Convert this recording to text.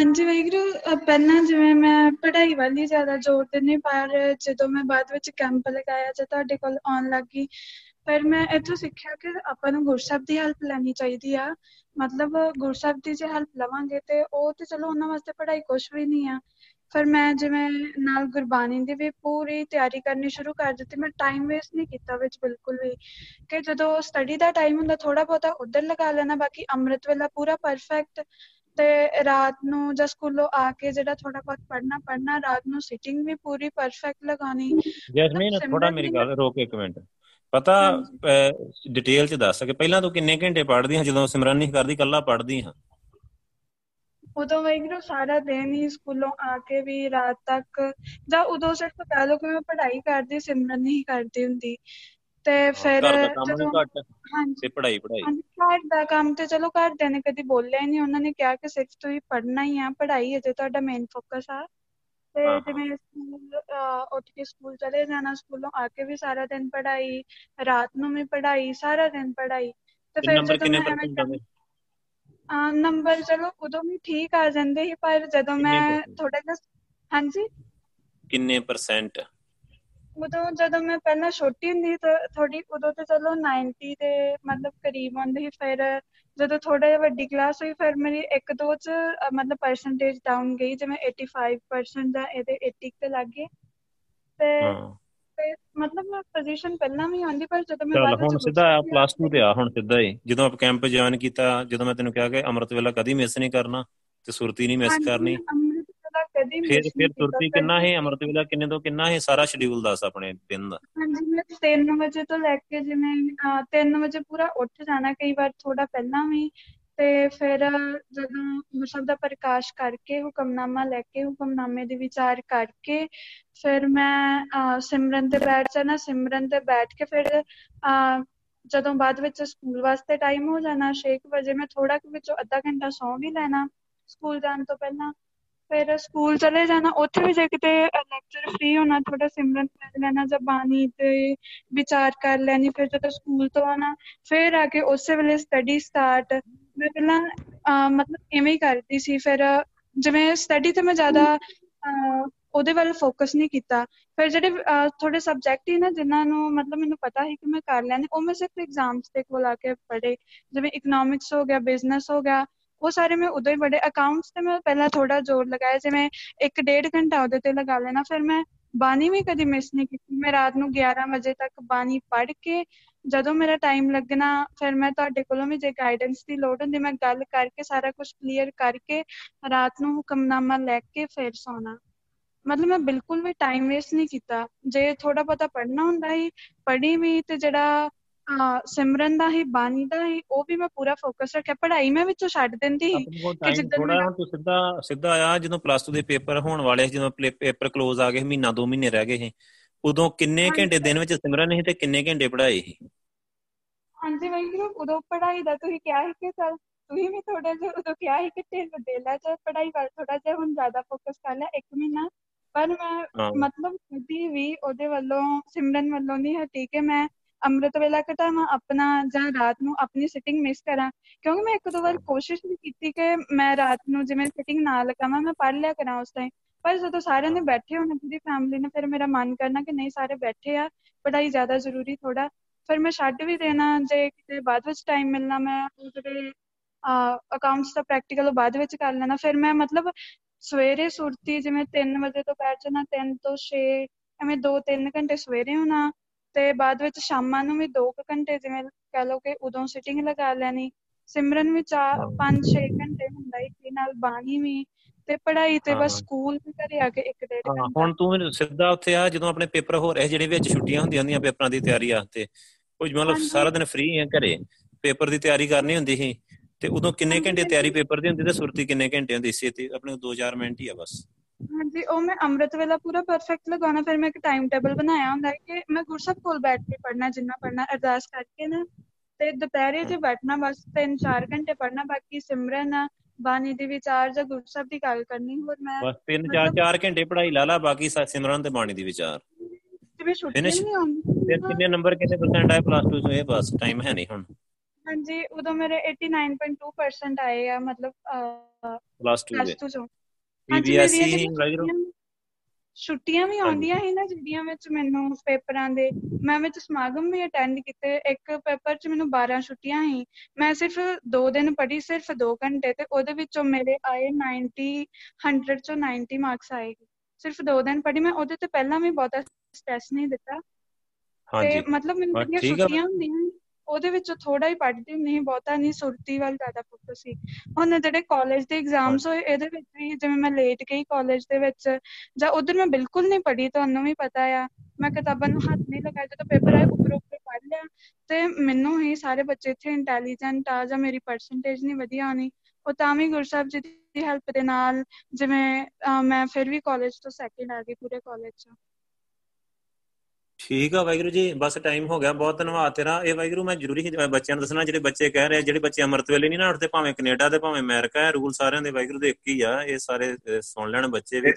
ਹਾਂਜੀ ਵੈਗਰੂ ਪਹਿਲਾਂ ਜਿਵੇਂ ਮੈਂ ਪੜ੍ਹਾਈ ਵੱਲ ਹੀ ਜ਼ਿਆਦਾ ਜ਼ੋਰ ਦਿੰਦੀ ਪਰ ਜਦੋਂ ਮੈਂ ਬਾਅਦ ਵਿੱਚ ਕੈਂਪ ਲਗਾਇਆ ਜਾਂ ਤੁਹਾਡੇ ਕੋਲ ਆਉਣ ਲੱਗੀ, ਪਰ ਮੈਂ ਇੱਥੋਂ ਸਿੱਖਿਆ ਕਿ ਆਪਾਂ ਨੂੰ ਗੁਰਸਬ ਦੀ ਹੈਲਪ ਲੈਣੀ ਚਾਹੀਦੀ ਆ। ਮਤਲਬ ਗੁਰਸਬ ਦੀ ਜੇ ਹੈਲਪ ਲਵਾਂਗੇ ਤੇ ਉਹ ਤੇ ਚਲੋ ਉਹਨਾਂ ਵਾਸਤੇ ਪੜ੍ਹਾਈ ਕੁਝ ਵੀ ਨਹੀਂ ਆ। ਫਿਰ ਮੈਂ ਜਿਵੇਂ ਨਾਲ ਗੁਰਬਾਣੀ ਦੀ ਵੀ ਪੂਰੀ ਤਿਆਰੀ ਕਰਨੀ ਸ਼ੁਰੂ ਕਰ ਦਿੱਤੀ, ਮੈਂ ਟਾਈਮ ਵੇਸਟ ਨਹੀਂ ਕੀਤਾ ਵਿੱਚ ਬਿਲਕੁਲ ਵੀ। ਕਿ ਜਦੋਂ ਸਟੱਡੀ ਦਾ ਟਾਈਮ ਹੁੰਦਾ ਥੋੜਾ ਬਹੁਤਾ ਉਧਰ ਲਗਾ ਲੈਣਾ, ਬਾਕੀ ਅੰਮ੍ਰਿਤ ਵੇਲਾ ਪੂਰਾ ਪਰਫੈਕਟ ਤੇ ਰਾਤ ਨੂੰ ਜਾਂ ਸਕੂਲੋਂ ਆ ਕੇ ਜਿਹੜਾ ਥੋੜਾ ਬਹੁਤ ਪੜਨਾ ਪੜਨਾ ਰਾਤ ਨੂੰ ਸਿਟਿੰਗ ਵੀ ਪੂਰੀ ਪਰਫੈਕਟ ਲਗਾਣੀ ਜੈਸਮੀਨ ਥੋੜਾ ਮੇਰੀ ਗੱਲ ਰੋਕ ਇੱਕ ਮਿੰਟ। ਪਤਾ ਡਿਟੇਲ ਚ ਦੱਸ ਸਕੇ ਪਹਿਲਾਂ ਤੂੰ ਕਿੰਨੇ ਘੰਟੇ ਪੜ੍ਹਦੀ ਹਾਂ ਜਦੋਂ ਸਿਮਰਨ ਨਹੀਂ ਕਰਦੀ ਕੱਲਾ ਪੜ੍ਹਦੀ ਹਾਂ ਉਦੋਂ ਵੈਗਰੂ ਸਾਰਾ ਦਿਨ ਹੀ ਸਕੂਲੋਂ ਆ ਕੇ ਵੀ ਰਾਤ ਤੱਕ ਜਾਂ ਉਦੋਂ ਸਿਰਫ ਕਹਿ ਲਓ ਕਿ ਮੈਂ ਪੜ੍ਹਾਈ ਕਰਦੀ ਸਿਮਰਨ ਨਹੀਂ ਕਰਦੀ ਹੁੰਦੀ। ਤੇ ਫਿਰ ਜਦੋਂ ਹਾਂਜੀ। ਤੇ ਪੜ੍ਹਾਈ ਪੜ੍ਹਾਈ। ਘਰ ਦਾ ਕੰਮ ਤੇ ਚਲੋ ਘਰਦਿਆਂ ਨੇ ਕਦੀ ਬੋਲਿਆ ਹੀ ਨਹੀਂ ਉਹਨਾਂ ਨੇ ਕਿਹਾ ਕਿ ਸਿਰਫ ਤੁਸੀਂ ਪੜ੍ਹਨਾ ਹੀ ਆ ਪੜ੍ਹਾਈ ਅਜੇ ਤੁਹਾਡਾ ਮੇਨ ਫੋਕਸ ਆ। ਤੇ ਜਿਵੇਂ ਸਕੂਲ ਉੱਠ ਕੇ ਸਕੂਲ ਚਲੇ ਜਾਣਾ ਸਕੂਲੋਂ ਆ ਕੇ ਵੀ ਸਾਰਾ ਦਿਨ ਪੜ੍ਹਾਈ ਰਾਤ ਨੂੰ ਵੀ ਪੜ੍ਹਾਈ ਸਾਰਾ ਦਿਨ ਪੜ੍ਹਾਈ। ਤੇ ਫਿਰ ਜਦੋਂ ਮੈਂ ਨੰਬਰ ਚਲੋ ਉਦੋਂ ਵੀ ਠੀਕ ਆ ਜਾਂਦੇ ਸੀ ਪਰ ਜਦੋਂ ਮੈਂ ਥੋੜਾ ਜਿਹਾ ਹਾਂਜੀ? ਕਿੰਨੇ ਪਰਸੈਂਟ ਉਦੋਂ ਜਦੋਂ ਮੈਂ ਪਹਿਲਾਂ ਛੋਟੀ ਹੁੰਦੀ ਤਾਂ ਥੋੜੀ ਉਦੋਂ ਤੇ ਚਲੋ 90 ਦੇ ਮਤਲਬ ਕਰੀਬ ਆਉਂਦੇ ਸੀ ਫਿਰ ਜਦੋਂ ਥੋੜਾ ਜਿਹਾ ਵੱਡੀ ਕਲਾਸ ਹੋਈ ਫਿਰ ਮੇਰੀ ਇੱਕ ਦੋ ਚ ਮਤਲਬ ਪਰਸੈਂਟੇਜ ਡਾਊਨ ਗਈ ਜਿਵੇਂ 85% ਦਾ ਇਹਦੇ 80 ਤੇ ਲੱਗ ਗਏ ਤੇ ਮਤਲਬ ਪੋਜੀਸ਼ਨ ਪਹਿਲਾਂ ਵੀ ਆਉਂਦੀ ਪਰ ਜਦੋਂ ਮੈਂ ਬਾਅਦ ਹੁਣ ਸਿੱਧਾ ਆ ਪਲੱਸ 2 ਤੇ ਆ ਹੁਣ ਸਿੱਧਾ ਹੀ। ਜਦੋਂ ਆਪ ਕੈਂਪ ਜੁਆਇਨ ਕੀਤਾ ਜਦੋਂ ਮੈਂ ਤੈਨੂੰ ਕਿਹਾ ਕਿ ਅਮਰਤ ਵੇਲਾ ਕਦੀ ਮਿਸ ਨਹੀਂ ਕਰਨਾ ਤੇ ਸੁਰਤੀ ਨਹੀਂ ਮਿਸ ਕਰਨੀ। ਕਦੀ ਫਿਰ ਫਿਰ ਸੁਰਤੀ ਕਿੰਨਾ ਹੈ ਅਮਰਤ ਵੇਲਾ ਕਿੰਨੇ ਤੋਂ ਕਿੰਨਾ ਹੈ ਸਾਰਾ ਸ਼ਡਿਊਲ ਦੱਸ ਆਪਣੇ ਦਿਨ ਦਾ। ਹਾਂਜੀ ਮੈਂ 3 ਵਜੇ ਤੋਂ ਲੈ ਕੇ ਜਿਵੇਂ 3 ਵਜੇ ਪੂਰਾ ਉੱਠ ਜਾਣਾ ਕਈ ਵਾਰ ਥੋੜਾ ਪਹਿਲਾਂ ਵੀ। ਤੇ ਫਿਰ ਜਦੋਂ ਮੁਸਬ ਦਾ ਪ੍ਰਕਾਸ਼ ਕਰਕੇ ਹੁਕਮਨਾਮਾ ਲੈ ਕੇ ਹੁਕਮਨਾਮੇ ਦੇ ਵਿਚਾਰ ਕਰਕੇ ਫਿਰ ਮੈਂ ਸਿਮਰਨ ਤੇ ਬੈਠ ਜਾਣਾ ਸਿਮਰਨ ਤੇ ਬੈਠ ਕੇ ਫਿਰ ਜਦੋਂ ਬਾਅਦ ਵਿੱਚ ਸਕੂਲ ਵਾਸਤੇ ਟਾਈਮ ਹੋ ਜਾਣਾ 6 ਵਜੇ ਮੈਂ ਥੋੜਾ ਕਿ ਵਿੱਚੋਂ ਅੱਧਾ ਘੰਟਾ ਸੌਂ ਵੀ ਲੈਣਾ ਸਕੂਲ ਜਾਣ ਤੋਂ ਪਹਿਲਾਂ। ਫਿਰ ਸਕੂਲ ਚਲੇ ਜਾਣਾ, ਉੱਥੇ ਵੀ ਜੇ ਕਿਤੇ ਲੈਕਚਰ ਫ੍ਰੀ ਹੋਣਾ ਥੋੜਾ ਸਿਮਰਨ ਕਰ ਲੈਣਾ ਜਾਂ ਬਾਣੀ ਤੇ ਵਿਚਾਰ ਕਰ ਲੈਣੀ, ਫਿਰ ਜਦੋਂ ਸਕੂਲ ਤੋਂ ਆਣਾ ਫਿਰ ਆ ਕੇ ਉਸੇ ਵੇਲੇ ਸਟੱਡੀ ਸਟਾਰਟ ਮੈਂ ਪਹਿਲਾਂ ਮਤਲਬ ਐਵੇਂ ਹੀ ਕਰਦੀ ਸੀ, ਫਿਰ ਜਿਵੇਂ ਸਟੱਡੀ ਤੇ ਮੈਂ ਜ਼ਿਆਦਾ ਉਹਦੇ ਵੱਲ ਫੋਕਸ ਨਹੀਂ ਕੀਤਾ, ਫਿਰ ਜਿਹੜੇ ਥੋੜੇ ਸਬਜੈਕਟ ਹੀ ਨਾ, ਜਿਨ੍ਹਾਂ ਨੂੰ ਮਤਲਬ ਮੈਨੂੰ ਪਤਾ ਹੈ ਕਿ ਮੈਂ ਕਰ ਲੈਣੇ ਉਹ ਮੈਂ ਸਿਰਫ ਐਗਜ਼ਾਮਸ ਦੇ ਕੋਲ ਆ ਕੇ ਪੜ੍ਹੇ, ਜਿਵੇਂ ਇਕਨੋਮਿਕਸ ਹੋ ਗਿਆ ਬਿਜ਼ਨਸ ਹੋ ਗਿਆ ਉਹ ਸਾਰੇ ਮੈਂ ਉਦੋਂ ਹੀ ਬੜੇ ਅਕਾਊਂਟਸ ਤੇ ਮੈਂ ਪਹਿਲਾਂ ਥੋੜਾ ਜ਼ੋਰ ਲਗਾਇਆ ਜਿਵੇਂ ਇੱਕ ਡੇਢ ਘੰਟਾ ਉਹਦੇ ਤੇ ਲਗਾ ਲੈਣਾ, ਫਿਰ ਮੈਂ ਬਾਣੀ ਵੀ ਕਦੀ ਮਿਸ ਨਹੀਂ ਕੀਤੀ। ਮੈਂ ਰਾਤ ਨੂੰ 11 ਵਜੇ ਤੱਕ ਬਾਣੀ ਪੜ੍ਹ ਕੇ ਜਦੋਂ ਮੇਰਾ ਟਾਈਮ ਲੱਗਣਾ, ਫਿਰ ਮੈਂ ਤੁਹਾਡੇ ਕੋਲੋਂ ਵੀ ਜੇ ਗਾਈਡੈਂਸ ਦੀ ਲੋੜ ਹੁੰਦੀ, ਮੈਂ ਗੱਲ ਕਰਕੇ ਸਾਰਾ ਕੁਝ ਕਲੀਅਰ ਕਰਕੇ ਰਾਤ ਨੂੰ ਹੁਕਮਨਾਮਾ ਲੈ ਕੇ ਫਿਰ ਸੌਣਾ। ਮਤਲਬ ਮੈਂ ਬਿਲਕੁਲ ਵੀ ਟਾਈਮ ਵੇਸਟ ਨਹੀਂ ਕੀਤਾ। ਜੇ ਥੋੜਾ ਬਹੁਤਾ ਪੜ੍ਹਨਾ ਹੁੰਦਾ ਹੀ ਪੜ੍ਹੀ ਵੀ ਤੇ ਜਿਹੜਾ ਸਿਮਰਨ ਦਾ ਹੀ ਬਾਣੀ ਦਾ ਹੀ ਉਹ ਵੀ ਮੈਂ ਪੂਰਾ ਫੋਕਸ ਰੱਖਿਆ। ਪੜ੍ਹਾਈ ਮੈਂ ਵਿੱਚੋਂ ਛੱਡ ਦਿੰਦੀ ਕਿ ਜਿੱਦਾਂ ਥੋੜਾ ਹੁਣ ਤੂੰ ਸਿੱਧਾ ਸਿੱਧਾ ਆਇਆ ਜਦੋਂ ਪਲੱਸ 2 ਦੇ ਪੇਪਰ ਹੋਣ ਵਾਲੇ ਸੀ ਜਦੋਂ ਪੇਪਰ ਕਲੋਜ਼ ਆ ਗਏ ਮਹੀਨਾ ਦੋ ਮਹੀਨੇ ਰਹਿ ਗਏ ਸੀ। ਉਦੋਂ ਕਿੰਨੇ ਘੰਟੇ ਦਿਨ ਵਿੱਚ ਸਿਮਰਨ ਸੀ ਤੇ ਕਿੰਨੇ ਘੰਟੇ ਪੜ੍ਹਾਈ ਸੀ? ਹਾਂਜੀ ਵੈਗਰੂ ਉਦੋਂ ਪੜ੍ਹਾਈ ਦਾ ਤੁਸੀਂ ਕਿਹਾ ਸੀ ਕਿ ਚਲ ਤੁਸੀਂ ਵੀ ਥੋੜਾ ਜਿਹਾ ਉਦੋਂ ਕਿਹਾ ਸੀ ਕਿ ਢਿੱਲ ਦੇ ਲੈ ਚ ਪੜ੍ਹਾਈ ਵੱਲ ਥੋੜਾ ਜਿਹਾ ਹੁਣ ਜ਼ਿਆਦਾ ਫੋਕਸ ਕਰ ਲੈ ਇੱਕ ਮਹੀਨਾ। ਪਰ ਮੈਂ ਮਤਲਬ ਕਦੀ ਵੀ ਉਹਦੇ ਵੱਲੋਂ ਸਿਮਰਨ ਵੱਲੋਂ ਨਹੀਂ ਹਟੀ ਕਿ ਮੈਂ ਅੰਮ੍ਰਿਤ ਵੇਲਾ ਘਟਾਵਾਂ ਆਪਣਾ ਜਾਂ ਰਾਤ ਨੂੰ ਆਪਣੀ ਸਿਟਿੰਗ ਮਿਸ ਕਰਾਂ। ਕਿਉਂਕਿ ਮੈਂ ਇੱਕ ਦੋ ਵਾਰ ਕੋਸ਼ਿਸ਼ ਵੀ ਕੀਤੀ ਕਿ ਮੈਂ ਰਾਤ ਨੂੰ ਜਿਵੇਂ ਸਿਟਿੰਗ ਨਾ ਲਗਾਵਾਂ, ਮੈਂ ਪੜ੍ਹ ਲਿਆ ਕਰਾਂ ਉਸ ਟਾਈਮ ਪਰ ਜਦੋਂ ਸਾਰਿਆਂ ਨੇ ਬੈਠੇ ਹੋਣੇ ਪੂਰੀ ਫੈਮਿਲੀ ਨੇ, ਫਿਰ ਮੇਰਾ ਮਨ ਕਰਨਾ ਕਿ ਨਹੀਂ, ਸਾਰੇ ਬੈਠੇ ਆ, ਪੜ੍ਹਾਈ ਜ਼ਿਆਦਾ ਜ਼ਰੂਰੀ ਥੋੜਾ ਫਿਰ ਮੈਂ ਛੱਡ ਵੀ ਦੇਣਾ, ਜੇ ਕਿਤੇ ਬਾਅਦ ਵਿੱਚ ਟਾਈਮ ਮਿਲਣਾ, ਮੈਂ ਜਿਹੜੇ ਅਕਾਊਂਟਸ ਦਾ ਪ੍ਰੈਕਟੀਕਲ ਬਾਅਦ ਵਿੱਚ ਕਰ ਲੈਣਾ। ਫਿਰ ਮੈਂ ਮਤਲਬ ਸਵੇਰੇ ਸੁਰਤੀ, ਜਿਵੇਂ 3 ਵਜੇ ਤੋਂ ਬੈਠ ਜਾਣਾ 3 ਤੋਂ 6 ਐਵੇਂ 2-3 ਘੰਟੇ ਸਵੇਰੇ ਹੋਣਾ। ਤੇ ਬਾਅਦ ਵਿੱਚ ਸ਼ਾਮਾਂ ਨੂੰ ਵੀ 2 ਘੰਟੇ ਜਿਵੇਂ ਕਹ ਲਓ ਕਿ ਉਦੋਂ ਸਿਟਿੰਗ ਲਗਾ ਲੈਣੀ ਸਿਮਰਨ ਵੀ 4 5-6 ਘੰਟੇ ਹੁੰਦਾ ਹੈ ਨਾਲ ਬਾਣੀ ਵੀ ਤੇ ਪੜ੍ਹਾਈ ਤੇ ਬਸ ਸਕੂਲ ਤੇ ਘਰੇ ਆ ਕੇ ਇੱਕ ਡੇਢ ਘੰਟਾ। ਹੁਣ ਤੂੰ ਸਿੱਧਾ ਉੱਥੇ ਆ ਜਦੋਂ ਆਪਣੇ ਪੇਪਰ ਹੋ ਰਹੇ ਜਿਹੜੇ ਵਿੱਚ ਛੁੱਟੀਆਂ ਹੁੰਦੀਆਂ ਹੁੰਦੀਆਂ ਪੇਪਰਾਂ ਦੀ ਤਿਆਰੀ ਆਸਤੇ ਕੁਝ ਮਤਲਬ ਸਾਰਾ ਦਿਨ ਫ੍ਰੀ ਆ ਘਰੇ ਪੇਪਰ ਦੀ ਤਿਆਰੀ ਕਰਨੀ ਹੁੰਦੀ ਸੀ ਤੇ ਉਦੋਂ ਕਿੰਨੇ ਘੰਟੇ ਤਿਆਰੀ ਪੇਪਰ ਦੀ ਹੁੰਦੀ ਤੇ ਸੁਰਤੀ ਕਿੰਨੇ ਘੰਟੇ ਹੁੰਦੀ ਸੀ ਤੇ ਆਪਣੇ 2-4 ਮਿੰਟ ਹੀ ਆ ਬਸ। ਹਾਂਜੀ ਉਹ ਮੈਂ ਅੰਮ੍ਰਿਤ ਵੇਲਾ ਪੂਰਾ ਪਰਫੈਕਟ ਲਗਾਉਣਾ ਫਿਰ ਮੈਂ ਇੱਕ ਟਾਈਮ ਟੇਬਲ ਬਣਾਇਆ ਹੁੰਦਾ ਕਿ ਮੈਂ ਗੁਰਸਬ ਕੋਲ ਬੈਠ ਕੇ ਪੜਨਾ ਜਿੰਨਾ ਪੜਨਾ ਅਰਦਾਸ ਕਰਕੇ ਨਾ ਤੇ ਦੁਪਹਿਰੇ ਜੇ ਬੈਠਣਾ ਬਸ 3-4 ਘੰਟੇ ਪੜਨਾ ਬਾਕੀ ਸਿਮਰਨ ਬਾਣੀ ਦੇ ਵਿਚਾਰ ਜਾਂ ਗੁਰਸਬ ਦੀ ਗੱਲ ਕਰਨੀ ਹੋਰ ਮੈਂ ਬਸ 3-4 ਘੰਟੇ ਪੜ੍ਹਾਈ ਲਾ ਲਾ ਬਾਕੀ ਸਿਮਰਨ ਤੇ ਬਾਣੀ ਦੀ ਵਿਚਾਰ। ਜਿਵੇਂ ਛੁੱਟੀ ਨਹੀਂ ਆਉਂਦੀ ਫਿਰ ਕਿੰਨੇ ਨੰਬਰ ਕਿੰਨੇ ਪਰਸੈਂਟ ਆਏ ਪਲੱਸ 2 ਤੋਂ ਇਹ ਬਸ ਟਾਈਮ ਹੈ ਨਹੀਂ ਹੁਣ। ਹਾਂਜੀ ਉਦੋਂ ਮੇਰੇ 89.2% ਆਏ ਆ ਮਤਲਬ ਪਲੱਸ 2 ਪਲੱਸ ਦੇ। 2 ਚੋਂ ਪੀਬੀਐਸਸੀ ਮੇਰੀਆਂ ਵਾਇਗਰੂ ਜਿਹੜੀਆਂ ਛੁੱਟੀਆਂ ਵੀ ਆਉਂਦੀਆਂ ਸੀ ਨਾ ਜਿਹੜੀਆਂ ਵਿੱਚ ਮੈਨੂੰ ਪੇਪਰਾਂ ਦੇ ਮੈਂ ਵਿੱਚ ਸਮਾਗਮ ਵੀ ਅਟੈਂਡ ਕੀਤੇ। ਇੱਕ ਪੇਪਰ 'ਚ ਮੈਨੂੰ 12 ਛੁੱਟੀਆਂ ਸੀ। ਮੈਂ ਸਿਰਫ 2 ਦਿਨ ਪੜ੍ਹੀ ਸਿਰਫ 2 ਘੰਟੇ ਤੇ ਉਹਦੇ ਵਿੱਚੋਂ ਮੇਰੇ ਆਏ 90 100 ਚੋਂ 90 ਮਾਰਕਸ ਆਏ। ਸਿਰਫ 2 ਦਿਨ ਪੜ੍ਹੀ ਮੈਂ ਉਹਦੇ ਤੇ ਪਹਿਲਾਂ ਵੀ ਬਹੁਤਾ ਸਟ੍ਰੈਸ ਨਹੀਂ ਦਿੱਤਾ। ਤੇ ਹਾਂਜੀ। ਮਤਲਬ ਮੈਨੂੰ ਜਿਹੜੀਆਂ। ਛੁੱਟੀਆਂ ਹੁੰਦੀਆਂ ਉਹਦੇ ਵਿੱਚੋਂ ਥੋੜਾ ਹੀ ਪੜ੍ਹਦੀ ਹੁੰਦੀ ਸੀ ਬਹੁਤਾ ਨਹੀਂ ਸੁਰਤੀ ਵੱਲ ਜ਼ਿਆਦਾ ਫੋਕਸ ਸੀ। ਹੁਣ ਜਿਹੜੇ ਕਾਲਜ ਦੇ ਐਗਜ਼ਾਮਸ ਹੋਏ ਇਹਦੇ ਵਿੱਚ ਵੀ ਜਿਵੇਂ ਮੈਂ ਲੇਟ ਗਈ ਕਾਲਜ ਦੇ ਵਿੱਚ ਜਾਂ ਉਧਰ ਮੈਂ ਬਿਲਕੁਲ ਨਹੀਂ ਪੜ੍ਹੀ ਤੁਹਾਨੂੰ ਵੀ ਪਤਾ ਆ। ਮੈਂ ਕਿਤਾਬਾਂ ਨੂੰ ਹੱਥ ਨਹੀਂ ਲਗਾਇਆ ਜਦੋਂ ਪੇਪਰ ਆਇਆ ਉੱਪਰ ਉੱਪਰ ਪੜ੍ਹ ਲਿਆ। ਤੇ ਮੈਨੂੰ ਹੀ ਸਾਰੇ ਬੱਚੇ ਇੱਥੇ ਇੰਟੈਲੀਜੈਂਟ ਆ ਜਾਂ ਮੇਰੀ ਪਰਸੈਂਟੇਜ ਨਹੀਂ ਵਧੀਆ ਆਉਣੀ ਉਹ ਤਾਂ ਵੀ ਗੁਰਸਾਹਿਬ ਜੀ ਦੀ ਹੈਲਪ ਦੇ ਨਾਲ ਜਿਵੇਂ ਅਹ, ਮੈਂ ਫਿਰ ਵੀ ਕਾਲਜ ਤੋਂ ਸੈਕਿੰਡ ਆ ਗਈ ਪੂਰੇ ਕਾਲਜ 'ਚ। ਠੀਕ ਆ ਵਾਹਿਗੁਰੂ ਜੀ ਬਸ ਟਾਈਮ ਹੋ ਗਿਆ ਬਹੁਤ ਧੰਨਵਾਦ ਤੇਰਾ। ਇਹ ਵਾਹਿਗੁਰੂ ਮੈਂ ਜ਼ਰੂਰੀ ਹੀ ਬੱਚਿਆਂ ਨੂੰ ਦੱਸਣਾ ਜਿਹੜੇ ਬੱਚੇ ਕਹਿ ਰਹੇ ਜਿਹੜੇ ਬੱਚੇ ਅੰਮ੍ਰਿਤ ਵੇਲੇ ਨਹੀਂ ਨਾ ਉੱਠਦੇ ਭਾਵੇਂ ਕੈਨੇਡਾ ਦੇ ਭਾਵੇਂ ਅਮਰੀਕਾ ਹੈ ਰੂਲ ਸਾਰਿਆਂ ਦੇ ਵਾਹਿਗੁਰੂ ਦੇ ਇੱਕ ਹੀ ਆ ਇਹ ਸਾਰੇ ਅਹ, ਸੁਣ ਲੈਣ ਬੱਚੇ ਵੀ।